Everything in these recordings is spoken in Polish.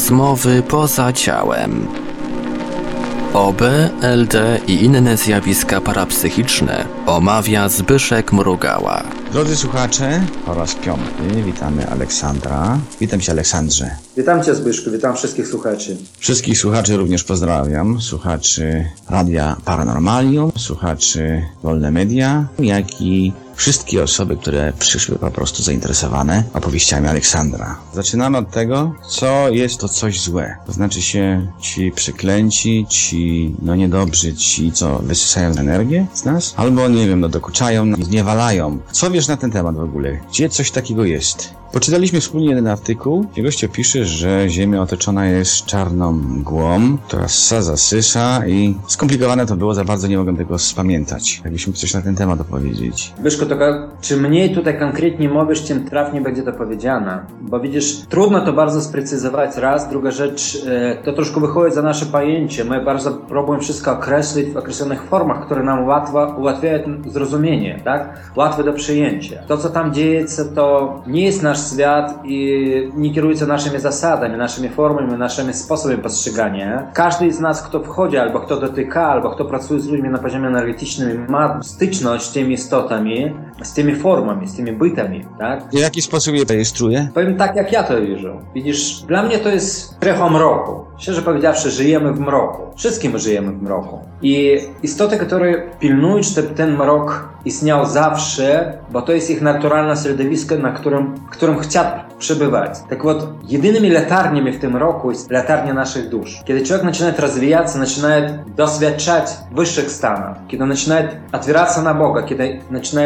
Rozmowy poza ciałem. OB, LD i inne zjawiska parapsychiczne omawia Zbyszek Mrugała. Drodzy słuchacze, po raz piąty witamy Aleksandra. Witam Cię Aleksandrze. Witam Cię Zbyszku, witam wszystkich słuchaczy. Wszystkich słuchaczy również pozdrawiam. Słuchaczy Radia Paranormalium, słuchaczy Wolne Media, jak i wszystkie osoby, które przyszły po prostu zainteresowane opowieściami Aleksandra. Zaczynamy od tego, co jest to coś złe. To znaczy się ci przyklęci, ci no niedobrzy, ci co wysysają energię z nas, albo nie wiem, no dokuczają, zniewalają. Co wiesz na ten temat w ogóle? Gdzie coś takiego jest? Poczytaliśmy wspólnie jeden artykuł, gościa pisze, że Ziemia otoczona jest czarną mgłą, która ssa, zasysa i skomplikowane to było, za bardzo nie mogę tego spamiętać. Jakbyśmy coś na ten temat opowiedzieć. Zbyszku, tylko czy mniej tutaj konkretnie mówisz, tym trafnie będzie to powiedziane. Bo widzisz, trudno to bardzo sprecyzować, raz. Druga rzecz, e, to troszkę wychodzi za nasze pojęcie. My bardzo próbujemy wszystko określić w określonych formach, które nam łatwo, ułatwiają zrozumienie, tak? Łatwe do przyjęcia. To, co tam dzieje się, to nie jest nasz świat i nie kieruje się naszymi zasadami, naszymi formami, naszymi sposobami postrzegania. Każdy z nas, kto wchodzi, albo kto dotyka, albo kto pracuje z ludźmi na poziomie energetycznym, ma styczność z tymi istotami, z tymi formami, z tymi bytami, tak? W jaki sposób je rejestruje? Powiem tak, jak ja to widzę. Widzisz, dla mnie to jest strefą mroku. Szczerze powiedziawszy, żyjemy w mroku. Wszystkim żyjemy w mroku. I istoty, które pilnują, żeby ten mrok istniał zawsze, bo to jest ich naturalne środowisko, na którym, w którym chcą przebywać. Tak вот, jedynymi latarniami w tym roku jest latarnia naszych dusz. Kiedy człowiek zaczyna rozwijać, zaczyna doświadczać wyższych stanów, kiedy zaczyna otwierać się na Boga, kiedy zaczyna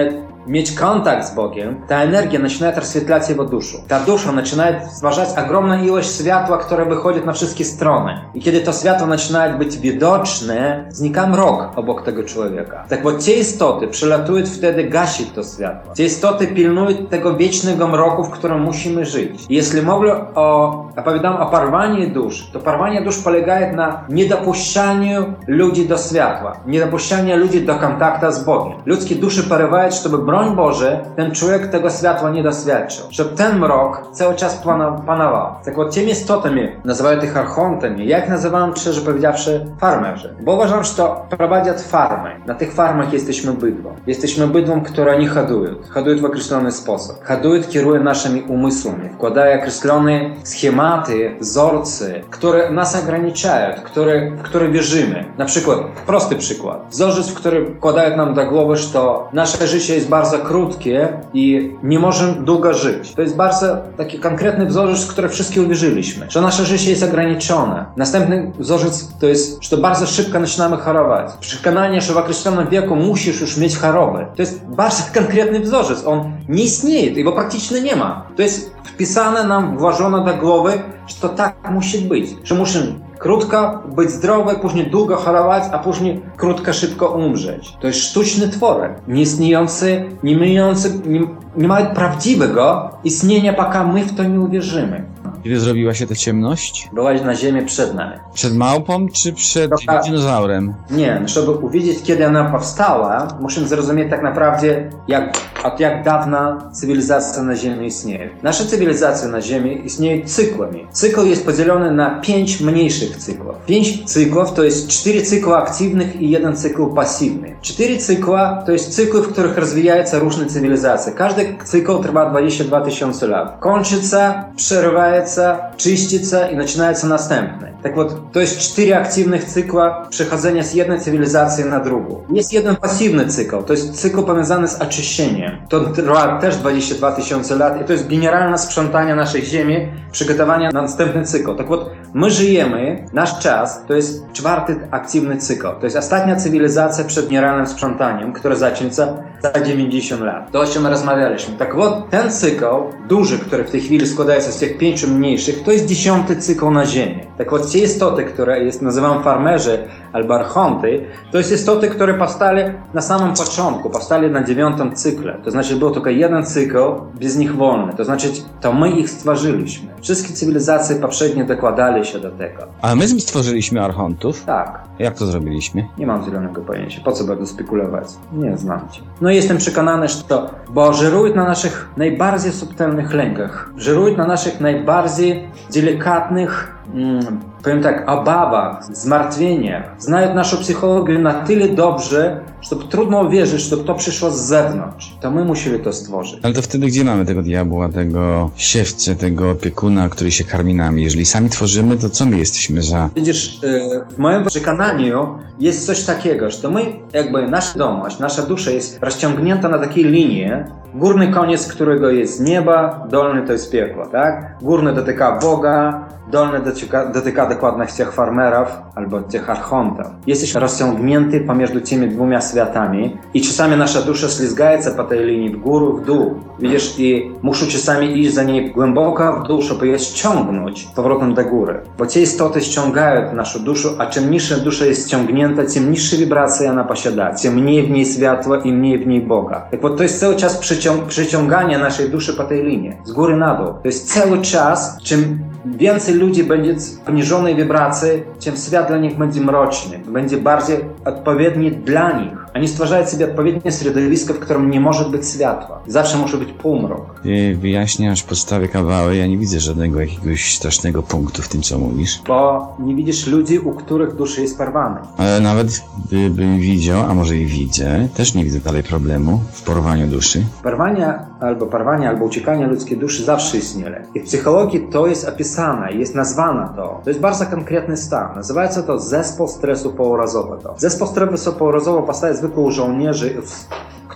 mieć kontakt z Bogiem, ta energia zaczyna rozświetlać jego duszę. Ta dusza zaczyna stwarzać ogromną ilość światła, które wychodzi na wszystkie strony. I kiedy to światło zaczyna być widoczne, znika mrok obok tego człowieka. Tak bo te istoty przylatują wtedy gasić to światło. Te istoty pilnują tego wiecznego mroku, w którym musimy żyć. I jeśli mówię o, opowiadam o parwaniu dusz, to parwanie dusz polega na niedopuszczaniu ludzi do światła, niedopuszczaniu ludzi do kontaktu z Bogiem. Ludzkie dusze parywają, żeby broń Boże, ten człowiek tego światła nie doświadczył. Żeby ten mrok cały czas panował. Tak od tymi istotami nazywają tych archontami. Ja ich nazywam, szczerze powiedziawszy, farmerzy. Bo uważam, że to prowadzić farmy. Na tych farmach jesteśmy bydłem. Jesteśmy bydłem, które nie hodują. Hodują w określony sposób. Hodują, kierują naszymi umysłami. Wkładają określone schematy, wzorce, które nas ograniczają, które, w które wierzymy. Na przykład, prosty przykład. Wzorzec, który wkładają nam do głowy, że to nasze życie jest bardzo krótkie i nie możemy długo żyć. To jest bardzo taki konkretny wzorzec, w który wszyscy uwierzyliśmy, że nasze życie jest ograniczone. Następny wzorzec to jest, że to bardzo szybko zaczynamy chorować. Przekonanie, że w określonym wieku musisz już mieć chorobę. To jest bardzo konkretny wzorzec. On nie istnieje, jego praktycznie nie ma. To jest wpisane nam, włożone do głowy, że to tak musi być, że musimy krótko być zdrowy, później długo chorować, a później krótko, szybko umrzeć. To jest sztuczny tworek, nieistniejący, nie mający, nie, nie ma prawdziwego istnienia, poka my w to nie uwierzymy. Kiedy zrobiła się ta ciemność? Byłaś na ziemi przed nami. Przed małpą czy przed dinozaurem? Nie, żeby uwiedzieć, kiedy ona powstała, musimy zrozumieć tak naprawdę, jak, od jak dawna cywilizacja na Ziemi istnieje. Nasza cywilizacja na Ziemi istnieje cyklami. Cykl jest podzielony na pięć mniejszych cyklów. Pięć cyklów to jest cztery cykły aktywnych i jeden cykl pasywny. Cztery cykła to jest cykły, w których rozwijają się różne cywilizacje. Każdy cykl trwa 22 tysiące lat. Kończy się, przerywa czyści i zaczyna się następny. Tak вот, to jest cztery aktywnych cykła przechodzenia z jednej cywilizacji na drugą. Jest jeden pasywny cykl, to jest cykl powiązany z oczyszczeniem. To trwa też 22 tysiące lat i to jest generalne sprzątanie naszej ziemi, przygotowanie na następny cykl. Tak вот, my żyjemy, nasz czas to jest czwarty aktywny cykl. To jest ostatnia cywilizacja przed generalnym sprzątaniem, które zacznie się za 90 lat. To o czym rozmawialiśmy. Tak вот, ten cykl, duży, który w tej chwili składa się z tych pięciu mniejszych, to jest dziesiąty cykl na Ziemi. Tak вот, te istoty, które jest, nazywam farmerzy albo archonty, to jest istoty, które powstali na samym początku, powstali na dziewiątym cykle. To znaczy, był tylko jeden cykl, bez nich wolny. To znaczy, to my ich stworzyliśmy. Wszystkie cywilizacje poprzednie dokładali się do tego. A my stworzyliśmy archontów? Tak, Jak to zrobiliśmy? nie mam zielonego pojęcia. Po co będę spekulować? Nie znam cię. No i jestem przekonany, że to, bo żerują na naszych najbardziej subtelnych lękach. Żerują na naszych najbardziej delikatnych powiem tak, obawach, zmartwieniach, znają naszą psychologię na tyle dobrze, że trudno uwierzyć, że to przyszło z zewnątrz. To my musimy to stworzyć. Ale to wtedy gdzie mamy tego diabła, tego siewcę, tego opiekuna, który się karmi nami? Jeżeli sami tworzymy, to co my jesteśmy za? Widzisz, y, w moim przekonaniu jest coś takiego, że to my, jakby nasza świadomość, nasza dusza jest rozciągnięta na takiej linii, górny koniec którego jest nieba, dolny to jest piekło, tak? Górny dotyka Boga, dolny dotyka, dotyka dokładnych tych farmerów albo tych archontów. Jesteś rozciągnięty pomiędzy tymi dwoma światami i czasami nasza dusza ślizgaється po tej linii w górę, w dół. Widzisz, i muszę czasami iść za niej głęboko w dół, żeby je ściągnąć powrotem do góry. Bo te istoty ściągają naszą duszę, a czym niższa dusza jest ściągnięta, tym niższe wibracje ona posiada, tym mniej w niej światła i mniej w niej Boga. Tak bo to jest cały czas przyciąg przyciąganie naszej duszy po tej linii, z góry na dół. To jest cały czas, czym więcej ludzi będzie poniżonej wibracji, tym świat dla nich będzie mroczny, będzie bardziej odpowiedni dla nich. Oni stwarzają sobie odpowiednie środowisko, w którym nie może być światła. Zawsze musi być półmrok. Ty wyjaśniasz podstawy kawały, ja nie widzę żadnego jakiegoś strasznego punktu w tym, co mówisz. Bo nie widzisz ludzi, u których duszy jest porwana. Ale nawet gdybym widział, a może i widzę, też nie widzę dalej problemu w porwaniu duszy. Porwanie albo porwanie, albo uciekanie ludzkiej duszy zawsze istnieli. I w psychologii to jest opisane, jest nazwane to. To jest bardzo konkretny stan. Nazywa się to zespół stresu pourazowego. Zespół stresu pourazowego powstaje zwykle u żołnierzy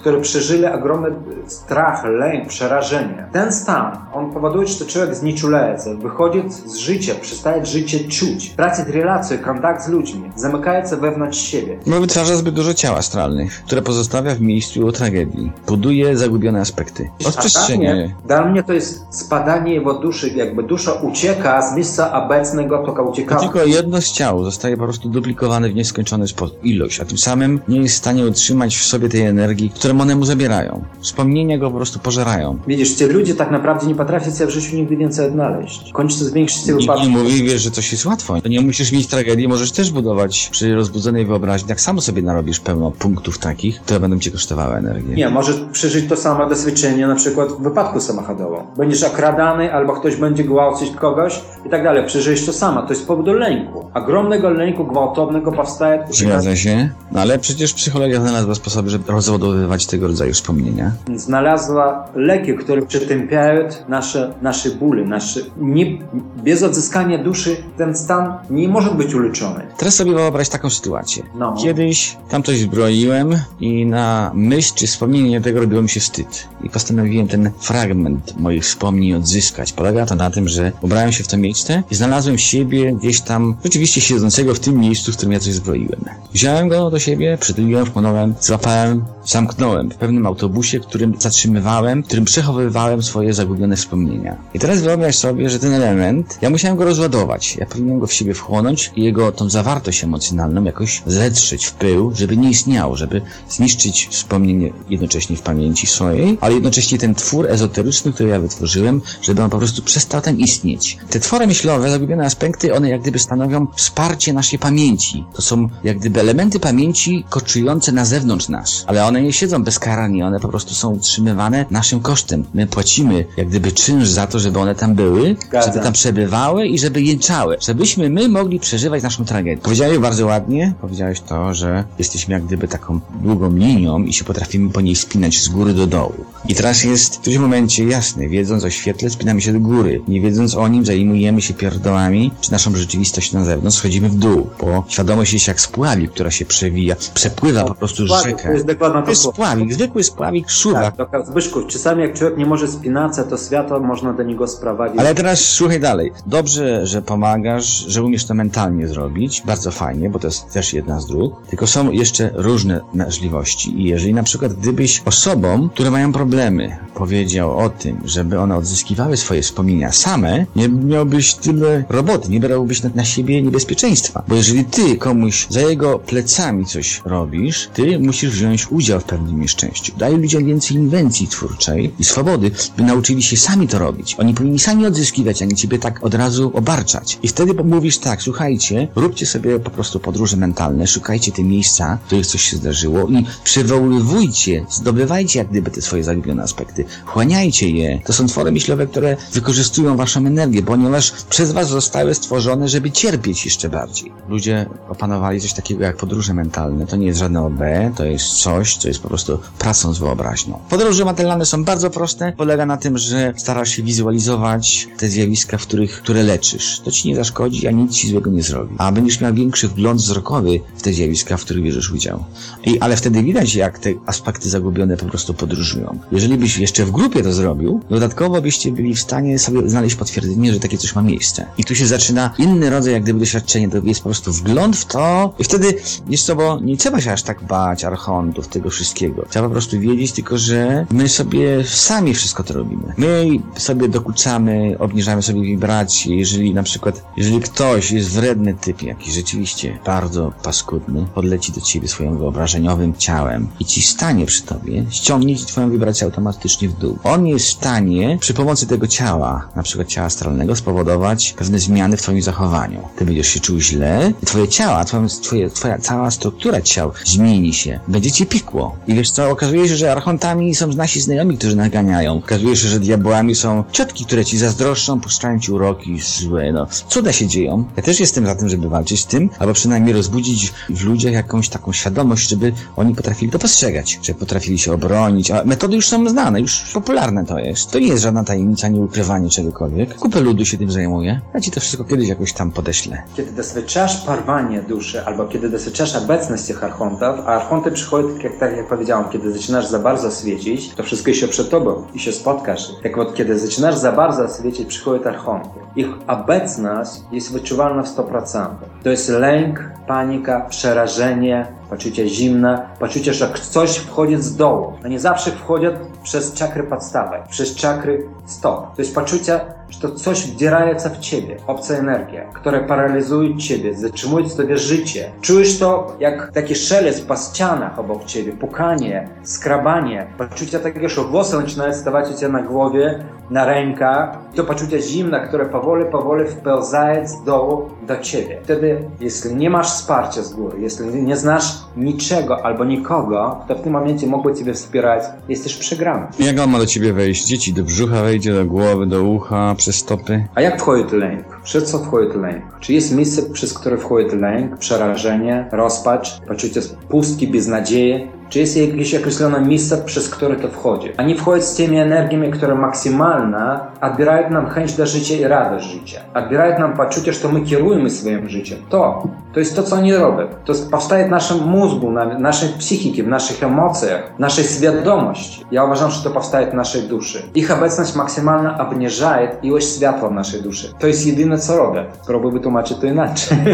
które przeżyli ogromny strach, lęk, przerażenie. Ten stan, on powoduje, że człowiek znieczulaje się, wychodzi z życia, przestaje życie czuć, traci relacje, kontakt z ludźmi, zamykaje się wewnątrz siebie. Bo wytwarza zbyt dużo ciał astralnych, które pozostawia w miejscu tragedii. Buduje zagubione aspekty. Odprzestrzenie. A Dla mnie to jest spadanie jego duszy, jakby dusza ucieka z miejsca obecnego, tylko ucieka. To tylko jedno z ciał zostaje po prostu duplikowane w nieskończony sposób, ilość, a tym samym nie jest w stanie utrzymać w sobie tej energii, którą one mu zabierają. Wspomnienia go po prostu pożerają. Widzisz, ci ludzie tak naprawdę nie potrafią sobie w życiu nigdy więcej odnaleźć. Kończy to zwiększyć się Nikt nie mówi, wiesz, że coś jest łatwo. To nie musisz mieć tragedii, możesz też budować przy rozbudzonej wyobraźni. Tak samo sobie narobisz pełno punktów takich, które będą cię kosztowały energię. Nie, możesz przeżyć to samo doświadczenie na przykład w wypadku samochodowym. Będziesz okradany, albo ktoś będzie gwałcić kogoś i tak dalej. Przeżyjesz to samo. To jest z powodu lęku. Ogromnego lęku gwałtownego powstaje... Zgadza się. No ale przecież psychologia znalazła sposoby, żeby rozładowywać tego rodzaju wspomnienia. Znalazła leki, które przytępiają nasze, nasze bóle, nasze... Nie, bez odzyskania duszy ten stan nie może być uleczony. Teraz sobie wyobraź taką sytuację. No. Kiedyś tam coś zbroiłem i na myśl czy wspomnienie tego robiło mi się wstyd. I postanowiłem ten fragment moich wspomnień odzyskać. Polega to na tym, że ubrałem się w to miejsce i znalazłem siebie gdzieś tam rzeczywiście siedzącego w tym miejscu, w którym ja coś zbroiłem. Wziąłem go do siebie, przytuliłem, wchłonąłem, złapałem, zamknąłem w pewnym autobusie, którym zatrzymywałem, w którym przechowywałem swoje zagubione wspomnienia. I teraz wyobraź sobie, że ten element, ja musiałem go rozładować. Ja powinienem go w siebie wchłonąć i jego tą zawartość emocjonalną jakoś zetrzeć w pył, żeby nie istniał, żeby zniszczyć wspomnienie jednocześnie w pamięci swojej, ale jednocześnie ten twór ezoteryczny, który ja wytworzyłem, żeby on po prostu przestał tam istnieć. Te twory myślowe, zagubione aspekty, one jak gdyby stanowią wsparcie naszej pamięci. To są jak gdyby elementy pamięci koczujące na zewnątrz nas, ale one nie siedzą bezkarnie, one po prostu są utrzymywane naszym kosztem. My płacimy jak gdyby czynsz za to, żeby one tam były, Zgadza. żeby tam przebywały i żeby jęczały, żebyśmy my mogli przeżywać naszą tragedię. Powiedziałeś bardzo ładnie, powiedziałeś to, że jesteśmy jak gdyby taką długą linią i się potrafimy po niej spinać z góry do dołu. I teraz jest w którymś momencie jasne, wiedząc o świetle, spinamy się do góry. Nie wiedząc o nim, zajmujemy się pierdołami, czy naszą rzeczywistość na zewnątrz, schodzimy w dół, bo świadomość jest jak spławik, która się przewija, przepływa po prostu Spławik, rzekę. to jest dokładnie To jest. Spławik, zwykły spławik, szuwak. Tak, to Zbyszku, czasami jak człowiek nie może spinać, to światło można do niego sprowadzić. Ale teraz słuchaj dalej. Dobrze, że pomagasz, że umiesz to mentalnie zrobić. Bardzo fajnie, bo to jest też jedna z dróg. Tylko są jeszcze różne możliwości. I jeżeli na przykład gdybyś osobom, które mają problemy, powiedział o tym, żeby one odzyskiwały swoje wspomnienia same, nie miałbyś tyle roboty, nie brałbyś na, na siebie niebezpieczeństwa. Bo jeżeli ty komuś za jego plecami coś robisz, ty musisz wziąć udział w pewnym nieszczęściu. Daj ludziom więcej inwencji twórczej i swobody, by nauczyli się sami to robić. Oni powinni sami odzyskiwać, a nie ciebie tak od razu obarczać. I wtedy mówisz tak, słuchajcie, róbcie sobie po prostu podróże mentalne, szukajcie te miejsca, w których coś się zdarzyło i przywoływujcie, zdobywajcie jak gdyby te swoje zagubione aspekty. wchłaniajcie je. To są twory myślowe, które wykorzystują waszą energię, ponieważ przez was zostały stworzone, żeby cierpieć jeszcze bardziej. Ludzie opanowali coś takiego jak podróże mentalne. To nie jest żadne OB, to jest coś, co jest po prostu pracą z wyobraźnią. Podróże mentalne są bardzo proste. Polega na tym, że starasz się wizualizować te zjawiska, w których, które leczysz. To ci nie zaszkodzi, a nic ci złego nie zrobi. A będziesz miał większy wgląd wzrokowy w te zjawiska, w których bierzesz udział. I, ale wtedy widać, jak te aspekty zagubione po prostu podróżują. Jeżeli byś jeszcze w grupie to zrobił, dodatkowo byście byli w stanie sobie znaleźć potwierdzenie, że takie coś ma miejsce. I tu się zaczyna inny rodzaj jak gdyby doświadczenie, to jest po prostu wgląd w to i wtedy, wiesz co, bo nie trzeba się aż tak bać archontów, tego wszystkiego. Trzeba po prostu wiedzieć tylko, że my sobie sami wszystko to robimy. My sobie dokuczamy, obniżamy sobie wibracje, jeżeli na przykład, jeżeli ktoś jest wredny typ jakiś, rzeczywiście bardzo paskudny, podleci do ciebie swoim wyobrażeniowym ciałem i ci stanie przy tobie, ściągnie ci twoją wibrację automatycznie w dół. On jest w stanie przy pomocy tego ciała, na przykład ciała astralnego, spowodować pewne zmiany w twoim zachowaniu. Ty będziesz się czuł źle twoje ciała, twoje, twoja cała struktura ciał zmieni się. Będzie ci pikło. I wiesz co, okazuje się, że archontami są nasi znajomi, którzy naganiają. Okazuje się, że diabłami są ciotki, które ci zazdroszczą, puszczają ci uroki złe, no. Cuda się dzieją. Ja też jestem za tym, żeby walczyć z tym, albo przynajmniej rozbudzić w ludziach jakąś taką świadomość, żeby oni potrafili to postrzegać, żeby potrafili się obronić. A metody już są znane, już popularne to jest. To nie jest żadna tajemnica, nie ukrywanie czegokolwiek. Kupę ludu się tym zajmuje. Ja ci to wszystko kiedyś jakoś tam podeślę. Kiedy doświadczasz porwania duszy, albo kiedy doświadczasz obecność tych archontów, a archonty przychodzą, tak jak, tak jak powiedziałem, kiedy zaczynasz za bardzo świecić, to wszystko jeszcze przed tobą i się spotkasz. Tak вот, kiedy zaczynasz za bardzo świecić, przychodzą archonty. Ich obecność jest wyczuwalna w 100%. To jest lęk, panika, przerażenie, poczucie zimna, poczucie, że coś wchodzi z dołu. Oni zawsze wchodzą przez czakry podstawy, przez czakry stop. To jest poczucie, że to coś wdzierające w ciebie, obca energia, która paraliżuje ciebie, zatrzymuje w tobie życie. Czujesz to jak taki szelest po ścianach obok ciebie, pukanie, skrabanie, poczucie takiego, że włosy zaczynają stawać u ciebie na głowie, na rękach. To poczucie zimna, które powoli, powoli wpełzaje z dołu do ciebie. Wtedy, jeśli nie masz wsparcia z góry, jeśli nie znasz niczego albo nikogo, to w tym momencie mogły ciebie wspierać, jesteś przegrany. Jak on ma do ciebie wejść? Dzieci do brzucha wejdzie, do głowy, do ucha, przez stopy. A jak wchodzi lęk? Przez co wchodzi lęk? Czy jest miejsce, przez które wchodzi lęk, przerażenie, rozpacz, poczucie pustki, beznadziei? Czy jest jakieś określone miejsce, przez które to wchodzi? Они wchodzą z tymi energiami, które maksymalnie odbierają nam chęć do życia i radość życia. Odbierają nam poczucie, że my kierujemy swoim życiem. To, to jest to, co oni robią. To jest, powstaje w naszym mózgu, na naszej psychice, w naszych emocjach, w naszej świadomości. Ja uważam, że to powstaje w naszej duszy. Ich obecność maksymalnie obniżaje ilość światła w naszej duszy. To jest jedyne, co robię. Spróbuj wytłumaczyć to inaczej.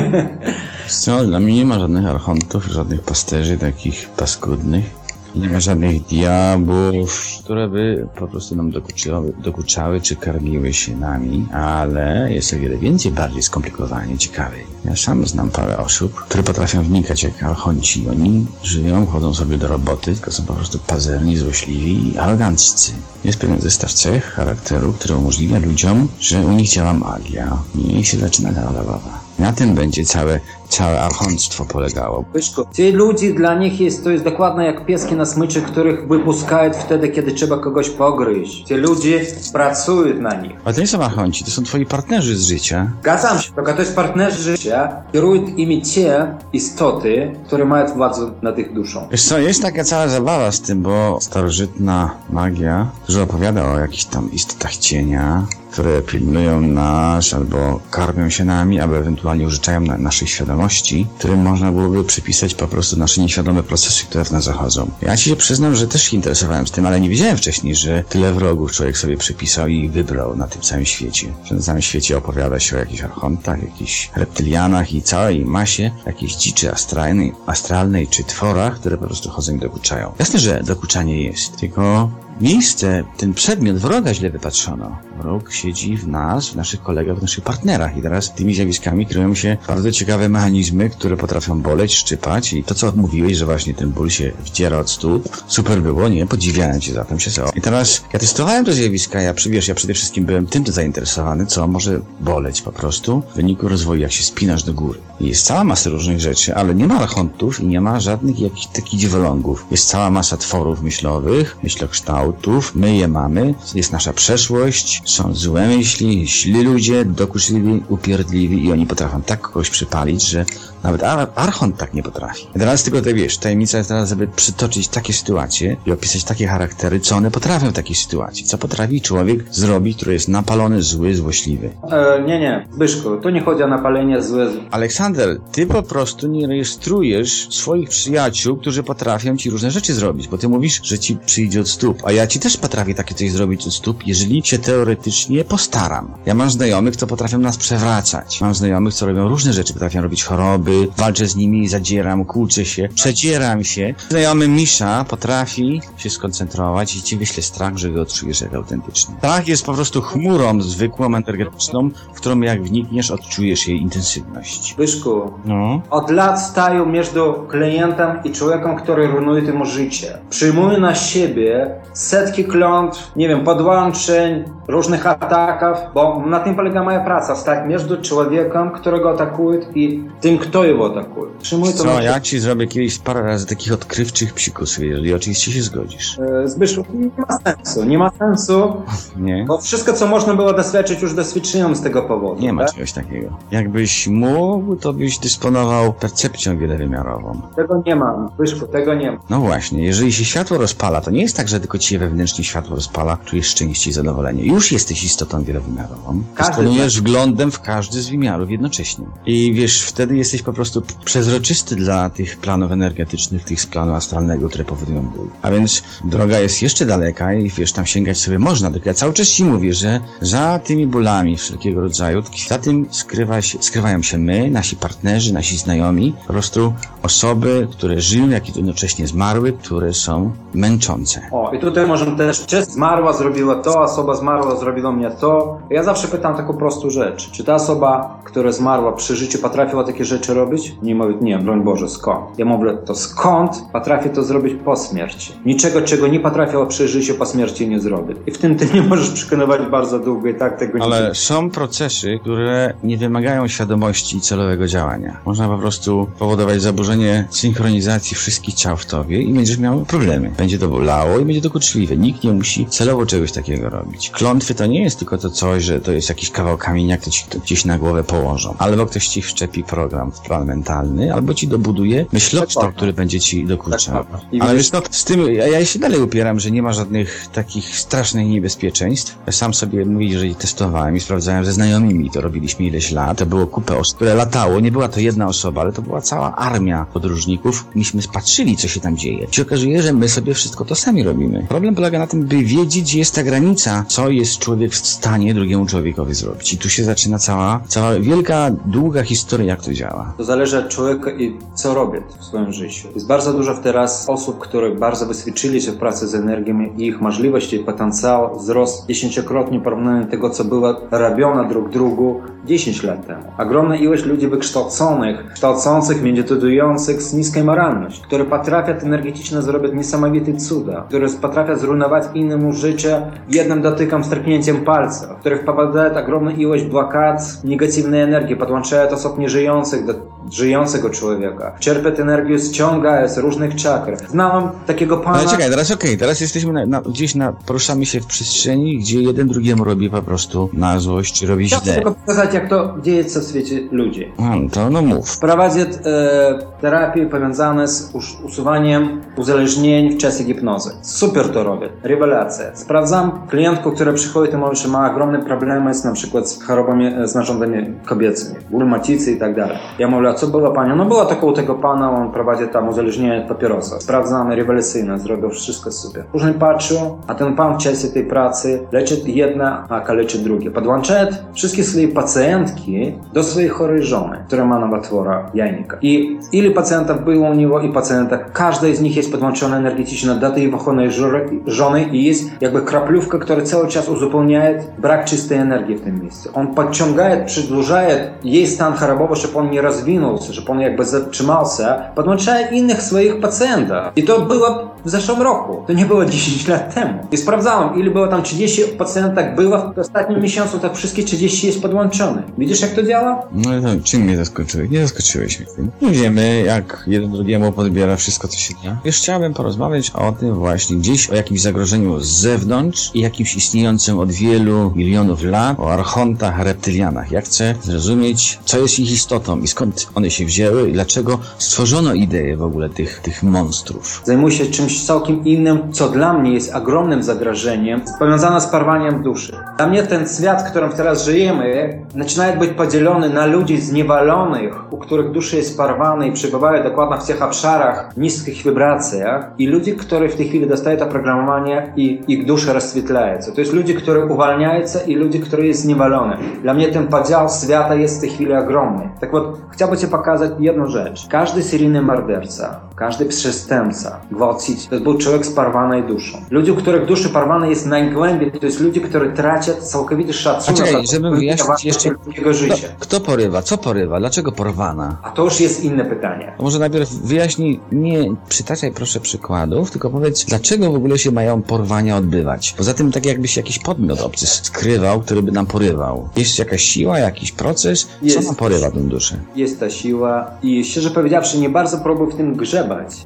Co, dla mnie nie ma żadnych archontów, żadnych pasterzy takich paskudnych. nie ma żadnych diabłów, które by po prostu nam dokuczały, dokuczały czy karmiły się nami, ale jest o wiele więcej bardziej skomplikowanie, ciekawej. Ja sam znam parę osób, które potrafią wnikać jak archonci. Oni żyją, chodzą sobie do roboty, tylko są po prostu pazerni, złośliwi i aroganccy. Jest pewien zestaw cech charakteru, który umożliwia ludziom, że u nich działa magia i się zaczyna zabawa. Na tym będzie całe, całe archontstwo polegało. Pyszko. Ci ludzie, dla nich jest, to jest dokładnie jak pieski na smyczy, których wypuszczają wtedy, kiedy trzeba kogoś pogryźć. Ci ludzie pracują na nich. Ale to nie są archonci, to są twoi partnerzy z życia. Zgadzam się, tylko to jest partnerzy życia. Kierują imi te istoty, które mają władzę nad ich duszą. Wiesz co, jest taka cała zabawa z tym, bo starożytna magia dużo opowiada o jakichś tam istotach cienia, które pilnują nas albo karmią się nami, albo ewentualnie użyczają na naszej świadomości, którym można byłoby przypisać po prostu nasze nieświadome procesy, które w nas zachodzą. Ja ci się przyznam, że też się interesowałem z tym, ale nie wiedziałem wcześniej, że tyle wrogów człowiek sobie przypisał i wybrał na tym całym świecie. Że na całym świecie opowiada się o jakichś archontach, jakichś reptylianach i całej masie jakiejś dziczy astralnej, astralnej czy tworach, które po prostu chodzą i dokuczają. Jasne, że dokuczanie jest, tylko miejsce, ten przedmiot wroga źle wypatrzono. Mruk siedzi w nas, w naszych kolegach, w naszych partnerach. I teraz tymi zjawiskami kryją się bardzo ciekawe mechanizmy, które potrafią boleć, szczypać. I to, co mówiłeś, że właśnie ten ból się wdziera od stóp, super było, nie? Podziwiałem cię za tym się I teraz ja testowałem te zjawiska, ja, wiesz, ja przede wszystkim byłem tym zainteresowany, co może boleć po prostu w wyniku rozwoju, jak się spinasz do góry. Jest cała masa różnych rzeczy, ale nie ma rachontów i nie ma żadnych jakichś takich dziwolągów. Jest cała masa tworów myślowych, myślokształtów, my je mamy, jest nasza przeszłość, są złe myśli, źli ludzie, dokuczliwi, upierdliwi i oni potrafią tak kogoś przypalić, że nawet Ar Archont tak nie potrafi. Teraz tylko te wiesz, tajemnica jest teraz, żeby przytoczyć takie sytuacje i opisać takie charaktery, co one potrafią w takiej sytuacji. Co potrafi człowiek zrobić, który jest napalony, zły, złośliwy. E, nie, nie, Zbyszku, tu nie chodzi o napalenie złe. Aleksander, ty po prostu nie rejestrujesz swoich przyjaciół, którzy potrafią ci różne rzeczy zrobić, bo ty mówisz, że ci przyjdzie od stóp, a ja ci też potrafię takie coś zrobić od stóp, jeżeli się teoretycznie postaram. Ja mam znajomych, co potrafią nas przewracać. Mam znajomych, co robią różne rzeczy, potrafią robić choroby, walczę z nimi, zadzieram, kłócę się, przedzieram się. Znajomy Misza potrafi się skoncentrować i ci wyśle strach, że go odczujesz jak autentyczny. Strach jest po prostu chmurą zwykłą, energetyczną, w którą jak wnikniesz, odczujesz jej intensywność. Byszku, No. od lat stają między klientem i człowiekiem, który runuje temu życie. Przyjmuje na siebie setki klątw, nie wiem, podłączeń, różnych ataków, bo na tym polega moja praca. Stać między człowiekiem, którego atakuje i tym, kto jego atakuje. Przyjmuję to Co, ja ci zrobię kiedyś parę razy takich odkrywczych psikusów, jeżeli oczywiście się zgodzisz. E, Zbyszku, nie ma sensu. Nie ma sensu, Nie? bo wszystko, co można było doświadczyć, już doświadczyłem z tego powodu. Nie ma tak? czegoś takiego. Jakbyś mógł, to byś dysponował percepcją wielowymiarową. Tego nie ma, Zbyszku, tego nie ma. No właśnie, jeżeli się światło rozpala, to nie jest tak, że tylko ci się wewnętrznie światło rozpala, czujesz szczęście i zadowolenie. Już jesteś istotą wielowymiarową. Dysponujesz wglądem w każdy z wymiarów jednocześnie. I wiesz, wtedy jesteś po prostu przezroczysty dla tych planów energetycznych, tych z planu astralnego, które powodują ból. A więc droga jest jeszcze daleka i wiesz, tam sięgać sobie można. Tylko ja cały czas ci mówię, że za tymi bólami wszelkiego rodzaju, za tym skrywa się, skrywają się my, nasi partnerzy, nasi znajomi, po prostu osoby, które żyją, jak i jednocześnie zmarły, które są męczące. O, i tutaj możemy też, czy zmarła zrobiła to, osoba zmarła zrobiła mnie to. Ja zawsze pytam taką prostą rzecz. Czy ta osoba, która zmarła przy życiu potrafiła takie rzeczy robić? Nie mówię, nie, broń Boże, skąd? Ja mówię, to skąd potrafi to zrobić po śmierci? Niczego, czego nie potrafiła przy życiu, po śmierci nie zrobić. I w tym ty nie możesz przekonywać bardzo długo i tak tego nie Ale są procesy, które nie wymagają świadomości i celowego działania. Można po prostu powodować zaburzenie synchronizacji wszystkich ciał w tobie i będziesz miał problemy. Będzie to bolało i będzie to kurczliwe. Nikt nie musi celowo czegoś takiego robić. Klątwy to nie jest tylko to coś, że to jest jakiś kawał kamienia, który ci to gdzieś na głowę położą. Albo ktoś ci wszczepi program w plan mentalny, albo ci dobuduje myślowstwo, który będzie ci dokuczał. Tak, I Ale wiesz- no, z tym, ja, ja się dalej upieram, że nie ma żadnych takich strasznych niebezpieczeństw. Ja sam sobie mówię, że testowałem i sprawdzałem ze znajomymi, to robiliśmy ileś lat. To było kupę osób, które latało. Nie była to jedna osoba, ale to była cała armia podróżników. Myśmy patrzyli, co się tam dzieje. I się okazuje, że my sobie wszystko to sami robimy. Problem polega na tym, by wiedzieć, gdzie jest ta granica, co jest człowiek w stanie drugiemu człowiekowi zrobić. I tu się zaczyna cała, cała wielka, długa historia, jak to działa. To zależy od człowieka i co robią w swoim życiu. Jest bardzo dużo teraz osób, które bardzo wyświadczyli się w pracy z energią i ich możliwości i potencjał wzrósł dziesięciokrotnie porównując tego, co było robione drug drugu 10 lat temu. Ogromna ilość ludzi wykształconych, kształcących, medytujących z niskiej moralności, które potrafią energetycznie zrobić niesamowite cuda, które potrafią zrujnować innemu życie. Jednym dotykiem, stryknięciem palca, w których popadaje ogromna ilość blokad, negatywnej energii, podłączają osób nieżyjących do żyjącego człowieka. Czerpią energię, ściąga z różnych czakr. Znałem takiego pana... Ale czekaj, teraz okej, teraz jesteśmy na, na, gdzieś na, poruszamy się w przestrzeni, gdzie jeden drugiemu robi po prostu na złość, robi źle. tylko pokazać, jak to dzieje się w świecie ludzi. A, to no mów. Prowadzi e, terapie powiązane z us- usuwaniem uzależnień w czasie hipnozy. Super to robię. Rewelacja. Sprawdzam klientku, która przychodzi i mówi, że ma ogromne problemy z na przykład z chorobami, e, z narządami kobiecymi, ból macicy i tak dalej. Ja mówię, co było panie? No była taka u tego pana, on prowadzi tam uzależnienie od papierosa. Sprawdzamy, rewelacyjne, zrobił wszystko super. Później patrzył, a ten pan w czasie tej pracy leczy jedna, a kaleczy drugie. Podłącza wszystkie swoje pacjentki do swojej chorej żony, która ma nowotwora jajnika. I ile pacjentów było u niego i pacjentek, każda z nich jest podłączona energetycznie do tej chorej żony i jest jakby kraplówka, która cały czas uzupełnia brak czystej energii w tym miejscu. On podciąga, przedłuża jej stan chorobowy, żeby on nie rozwinął się, żeby on jakby zatrzymał się, podłącza innych swoich pacjentów. I to było w zeszłym roku. To nie było 10 lat temu. I sprawdzałem, ile było tam 30 pacjentek było w ostatnim miesiącu, tak wszystkie 30 jest podłączone. Widzisz, jak to działa? No to czym mnie zaskoczyłeś? Nie zaskoczyłeś mnie tym. Nie wiemy, jak jeden drugiemu podbiera wszystko, co się dzieje. Już chciałbym porozmawiać o tym właśnie gdzieś, o jakimś zagrożeniu z zewnątrz i jakimś istniejącym od wielu milionów lat, o archontach, reptylianach. Ja chcę zrozumieć, co jest ich istotą i skąd one się wzięły i dlaczego stworzono ideę w ogóle tych, tych monstrów. Zajmuję się czymś całkiem innym, co dla mnie jest ogromnym zagrożeniem, powiązane z porwaniem duszy. Dla mnie ten świat, w którym teraz żyjemy, zaczyna być podzielony na ludzi zniewalonych, u których duszy jest porwana i przebywają dokładnie w tych obszarach, niskich wibracjach i ludzi, którzy w tej chwili dostają oprogramowanie i ich dusze rozświetlają. To jest ludzie, którzy uwalniają się i ludzie, którzy jest zniewalony. Dla mnie ten podział świata jest w tej chwili ogromny. Tak вот, chciałbym Ci pokazać jedną rzecz. Każdy seryjny morderca, każdy przestępca, gwałciciel, to był człowiek z porwanej duszą. Ludzie, których duszy porwane jest najgłębiej, to jest ludzie, którzy tracą całkowity szacunek A czekaj, żeby wyjaśnić jeszcze, ludzkiego życia. Kto, kto porywa? Co porywa? Dlaczego porwana? A to już jest inne pytanie. To może najpierw wyjaśnij, nie przytaczaj proszę przykładów, tylko powiedz, dlaczego w ogóle się mają porwania odbywać? Poza tym tak jakby się jakiś podmiot obcy skrywał, który by nam porywał. Jest jakaś siła, jakiś proces? Co Jest. nam porywa tę duszę? Jest ta siła i szczerze powiedziawszy, nie bardzo próbuję w tym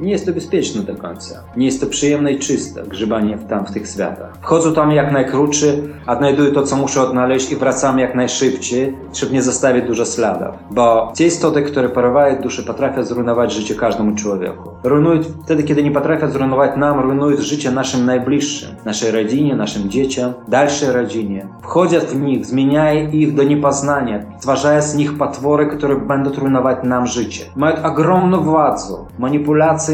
Nie jest to bezpieczne do końca. Nie jest to przyjemne i czyste grzebanie tam w tych światach. Wchodzę tam jak najkrótszy, odnajduję to, co muszę odnaleźć i wracam jak najszybciej, żeby nie zostawić dużo śladów. Bo te istoty, które porywają duszę, potrafią zrujnować życie każdemu człowieku. Rujnują wtedy, kiedy nie potrafią zrujnować nam, rujnują życie naszym najbliższym, naszej rodzinie, naszym dzieciom, dalszej rodzinie. Wchodzą w nich, zmieniają ich do niepoznania, stwarzają z nich potwory, które będą rujnować nam życie. Mają ogromną władzę, manipulację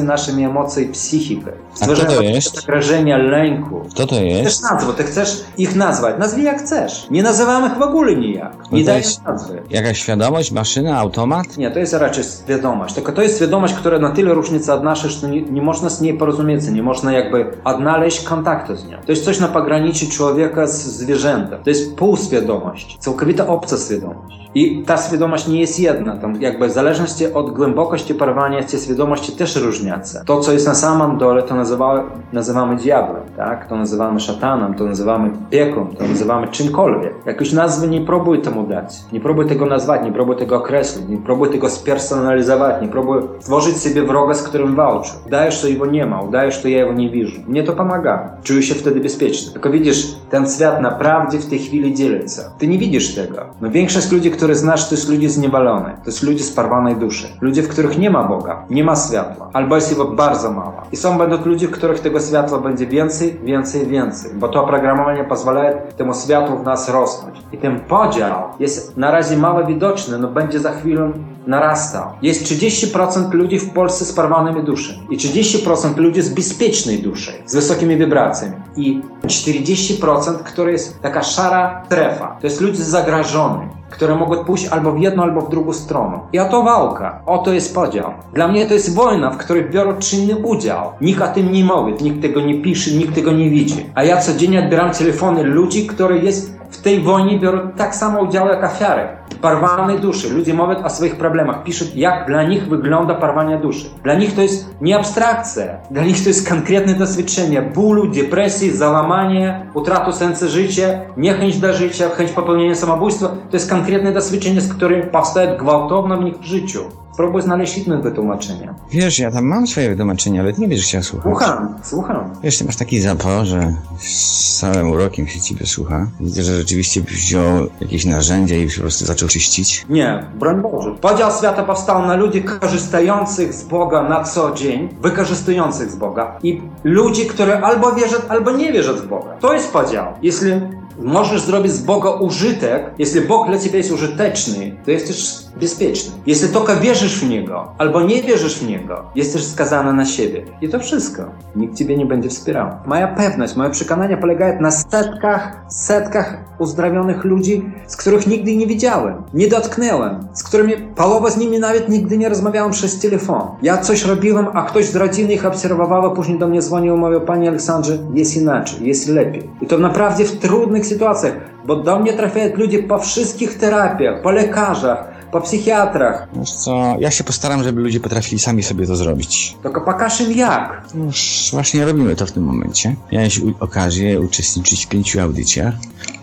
naszymi emocjami i psychiką. A kto to jest? zagrożenia, lęku. Kto to Chcesz jest? nazwę, ty chcesz ich nazwać. Nazwij jak chcesz. Nie nazywamy ich w ogóle nijak. Nie to dajesz jest- nazwy. Jakaś świadomość, maszyna, automat? Nie, to jest raczej świadomość. Tylko to jest świadomość, która na tyle różni się od naszej, że nie, nie można z niej porozumieć, nie można jakby odnaleźć kontaktu z nią. To jest coś na pograniczu człowieka z zwierzętem. To jest półświadomość, całkowita obca świadomość. I ta świadomość nie jest jedna. Tam jakby w zależności od głębokości porwania te świadomości też różnią się. To, co jest na samym dole, to nazywa, nazywamy diabłem, tak? To nazywamy szatanem, to nazywamy piekłem, to nazywamy czymkolwiek. Jakoś nazwy nie próbuj temu dać. Nie próbuj tego nazwać, nie próbuj tego określić, nie próbuj tego spersonalizować, nie próbuj stworzyć sobie wroga, z którym walczy. Udajesz, że jego nie ma, udajesz, że ja jego nie widzę. Mnie to pomaga. Czuję się wtedy bezpieczny. Tylko widzisz, ten świat naprawdę w tej chwili dzieli. Ty nie widzisz tego. No większość ludzi, które znasz, to jest ludzie zniewalone. To jest ludzie z porwanej duszy. Ludzie, w których nie ma Boga, nie ma światła. Albo jest jego bardzo mało. I są będą ludzie, w których tego światła będzie więcej, więcej, więcej. Bo to oprogramowanie pozwala temu światłu w nas rosnąć. I ten podział jest na razie mało widoczny, no będzie za chwilę narastał. Jest 30% ludzi w Polsce z porwanymi duszami i 30% ludzi z bezpiecznej duszy, z wysokimi wibracjami i 40%, które jest taka szara strefa. To jest ludzie zagrożeni, które mogą pójść albo w jedną, albo w drugą stronę. I oto walka, oto jest podział. Dla mnie to jest wojna, w której biorą czynny udział. Nikt o tym nie mówi, nikt tego nie pisze, nikt tego nie widzi. A ja codziennie odbieram telefony ludzi, które jest tej wojnie biorą tak samo udział jak ofiary. Porwane duszy. Ludzie mówią o swoich problemach, piszą jak dla nich wygląda porwanie duszy. Dla nich to jest nie abstrakcja. Dla nich to jest konkretne doświadczenie bólu, depresji, załamania, utratu sensu życia, niechęć do życia, chęć popełnienia samobójstwa. To jest konkretne doświadczenie, z którym powstaje gwałtowne w nich życiu. Spróbuj znaleźć inne wytłumaczenia. Wiesz, ja tam mam swoje wytłumaczenia, ale ty nie będziesz chciał słuchać. Słucham, słucham. Wiesz, ty masz taki zapał, że z całym urokiem się ciebie słucha. Widzę, że rzeczywiście wziął jakieś narzędzia i po prostu zaczął czyścić. Nie, broń Boże. Podział świata powstał na ludzi korzystających z Boga na co dzień, wykorzystujących z Boga i ludzi, które albo wierzą, albo nie wierzą w Boga. To jest podział. Jeśli możesz zrobić z Boga użytek, jeśli Bóg dla ciebie jest użyteczny, to jesteś bezpieczny. Jeśli tylko wierzysz w Niego, albo nie wierzysz w Niego, jesteś skazany na siebie. I to wszystko. Nikt ciebie nie będzie wspierał. Moja pewność, moje przekonania polegają na setkach, setkach uzdrawionych ludzi, z których nigdy nie widziałem, nie dotknęłem, z którymi połowa z nimi nawet nigdy nie rozmawiałem przez telefon. Ja coś robiłem, a ktoś z rodziny ich obserwował, a później do mnie dzwonił i mówił, Panie Aleksandrze, jest inaczej, jest lepiej. I to naprawdę w trudnych sytuacjach, bo do mnie trafiają ludzie po wszystkich terapiach, po lekarzach, po psychiatrach. Wiesz co, ja się postaram, żeby ludzie potrafili sami sobie to zrobić. Tylko im jak. Już właśnie robimy to w tym momencie. Miałeś okazję uczestniczyć w pięciu audycjach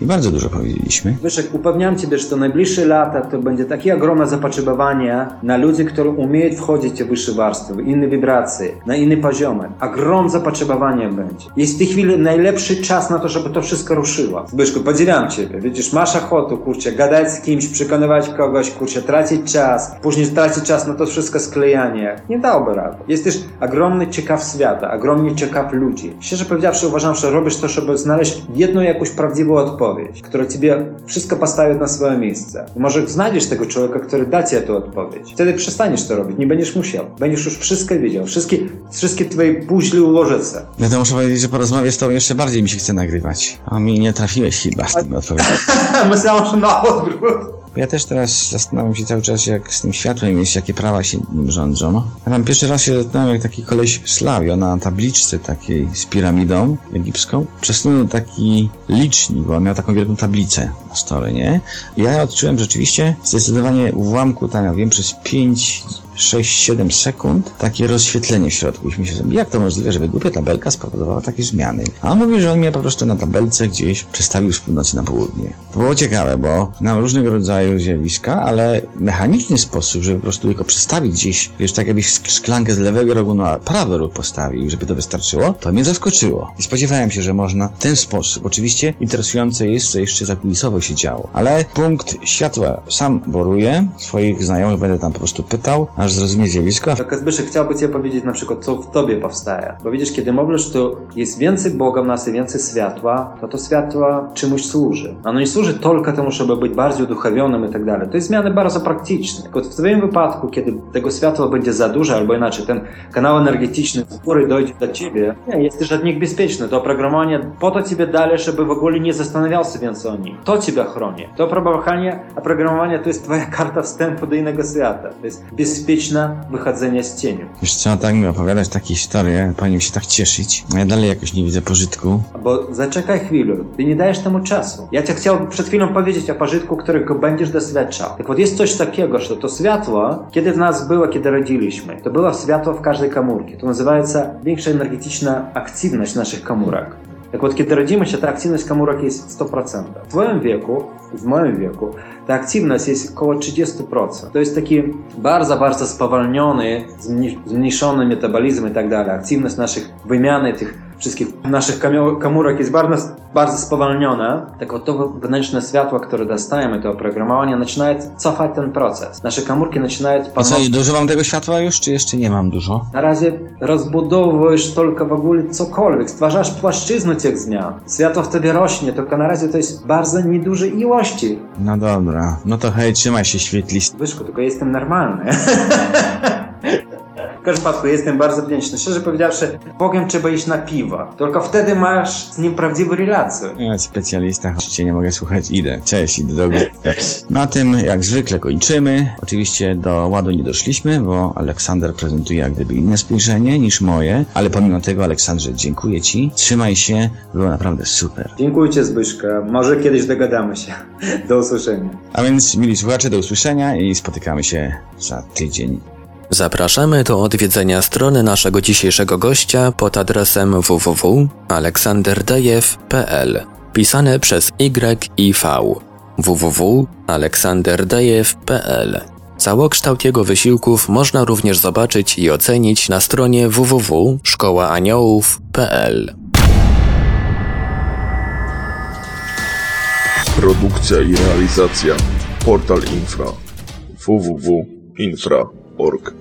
i bardzo dużo powiedzieliśmy. Wyszek, upewniam Ciebie, że to najbliższe lata to będzie takie ogromne zapotrzebowanie na ludzi, którzy umieją wchodzić w wyższe warstwy, w inne wibracje, na inny poziomy. Ogromne zapotrzebowanie będzie. Jest w tej chwili najlepszy czas na to, żeby to wszystko ruszyło. Zbyszku, podziwiam Ciebie. Widzisz, masz ochotę, kurczę, gadać z kimś, przekonywać kogoś, kurczę, tracić czas, później tracić czas na to wszystko sklejanie. Nie dałby rady. Jesteś ogromny ciekaw świata, ogromnie ciekaw ludzi. Szczerze powiedziawszy, uważam, że robisz to, żeby znaleźć jedną jakąś prawdziwą odpowiedź, która Ciebie wszystko postawi na swoje miejsce. I może znajdziesz tego człowieka, który da Ci tę odpowiedź. Wtedy przestaniesz to robić, nie będziesz musiał. Będziesz już wszystko wiedział, wszystkie, wszystkie Twoje puźli ułożyce. No to muszę powiedzieć, że porozmawiać z tobą jeszcze bardziej mi się chce nagrywać. A mi nie trafiłeś chyba z tym odpowiedzią. Myślałem, że na odwrót. Ja też teraz zastanawiam się cały czas, jak z tym światłem jest, jakie prawa się nim rządzą. Ja tam pierwszy raz się zastanawiam, jak taki koleś Slawio na tabliczce takiej z piramidą egipską przesunął taki licznik, bo on miał taką wielką tablicę na stole, nie? I ja odczułem rzeczywiście zdecydowanie w ułamku, tam ja wiem, przez 5, 6, 7 sekund takie rozświetlenie w środku. Myśmy się sobie, jak to możliwe, żeby głupia tabelka spowodowała takie zmiany? A on mówi, że on mnie po prostu na tabelce gdzieś przestawił z północy na południe. To było ciekawe, bo nam różnego rodzaju zjawiska, ale mechaniczny sposób, żeby po prostu tylko przestawić gdzieś, wiesz, tak jakbyś szklankę z lewego rogu na prawy róg postawił, żeby to wystarczyło, to mnie zaskoczyło. I spodziewałem się, że można w ten sposób. Oczywiście interesujące jest, co jeszcze zakulisowo się działo. Ale punkt światła sam boruję, swoich znajomych będę tam po prostu pytał, aż zrozumie zjawisko. Tak, Zbyszek, chciałby Cię powiedzieć na przykład, co w Tobie powstaje. Bo widzisz, kiedy mówisz, to jest więcej Boga w nas i więcej światła, to to światło czemuś służy. Ono nie służy tylko temu, żeby być bardziej uduchowionym i tak dalej. To jest zmiany bardzo praktyczne. Tylko w Twoim wypadku, kiedy tego światła będzie za dużo, albo inaczej, ten kanał energetyczny, który dojdzie do Ciebie, nie, jesteś od nich bezpieczny. To oprogramowanie po to Ciebie dali, żeby w ogóle nie zastanawiał się więcej o nich. To Ciebie chroni. To oprogramowanie, oprogramowanie to jest Twoja karta wstępu do innego świata. To jest bezpieczne wychodzenie z cieniu. Wiesz co, tak mi opowiadać takie historie, powinien się tak cieszyć. A ja dalej jakoś nie widzę pożytku. Bo zaczekaj chwilę, ty nie dajesz temu czasu. Ja cię chciał przed chwilą powiedzieć o pożytku, którego będziesz doświadczał. Tak вот jest coś takiego, że to światło, kiedy w nas było, kiedy rodziliśmy, to było światło w każdej komórce. To nazywa się większa energetyczna aktywność naszych komórek. Так вот, кетеродимыч – это активность комурок есть 100%. В твоем веку, в моем веку, эта активность есть около 30%. То есть такие барза-барза сповольненные, зменишенный метаболизм и так далее. Активность наших вымян этих wszystkich naszych komórek jest bardzo, bardzo spowolnione, tak to wewnętrzne światło, które dostajemy, to oprogramowanie, zaczyna cofać ten proces. Nasze komórki zaczynają... A co, dużo mam tego światła już, czy jeszcze nie mam dużo? Na razie rozbudowujesz tylko w ogóle cokolwiek, stwarzasz płaszczyznę tych zmian. Światło w tobie rośnie, tylko na razie to jest bardzo nieduże ilości. No dobra, no to hej, trzymaj się świetlist. Wyszku, tylko jestem normalny. W każdym przypadku jestem bardzo wdzięczny. Szczerze powiedziawszy, Bogiem trzeba iść na piwo. Tylko wtedy masz z nim prawdziwą relację. Ja specjalista, cię nie mogę słuchać, idę. Cześć, idę do góry. Na tym jak zwykle kończymy. Oczywiście do ładu nie doszliśmy, bo Aleksander prezentuje jak gdyby inne spojrzenie niż moje, ale pomimo tego Aleksandrze dziękuję ci. Trzymaj się, było naprawdę super. Dziękuję Zbyszka. Może kiedyś dogadamy się. Do usłyszenia. A więc mili słuchacze, do usłyszenia i spotykamy się za tydzień. Zapraszamy do odwiedzenia strony naszego dzisiejszego gościa pod adresem www.aleksanderdejew.pl pisane przez Y i V. www.aleksanderdejew.pl Całokształt jego wysiłków można również zobaczyć i ocenić na stronie www.szkołaaniołów.pl Produkcja i realizacja. Portal Infra. www.infra.org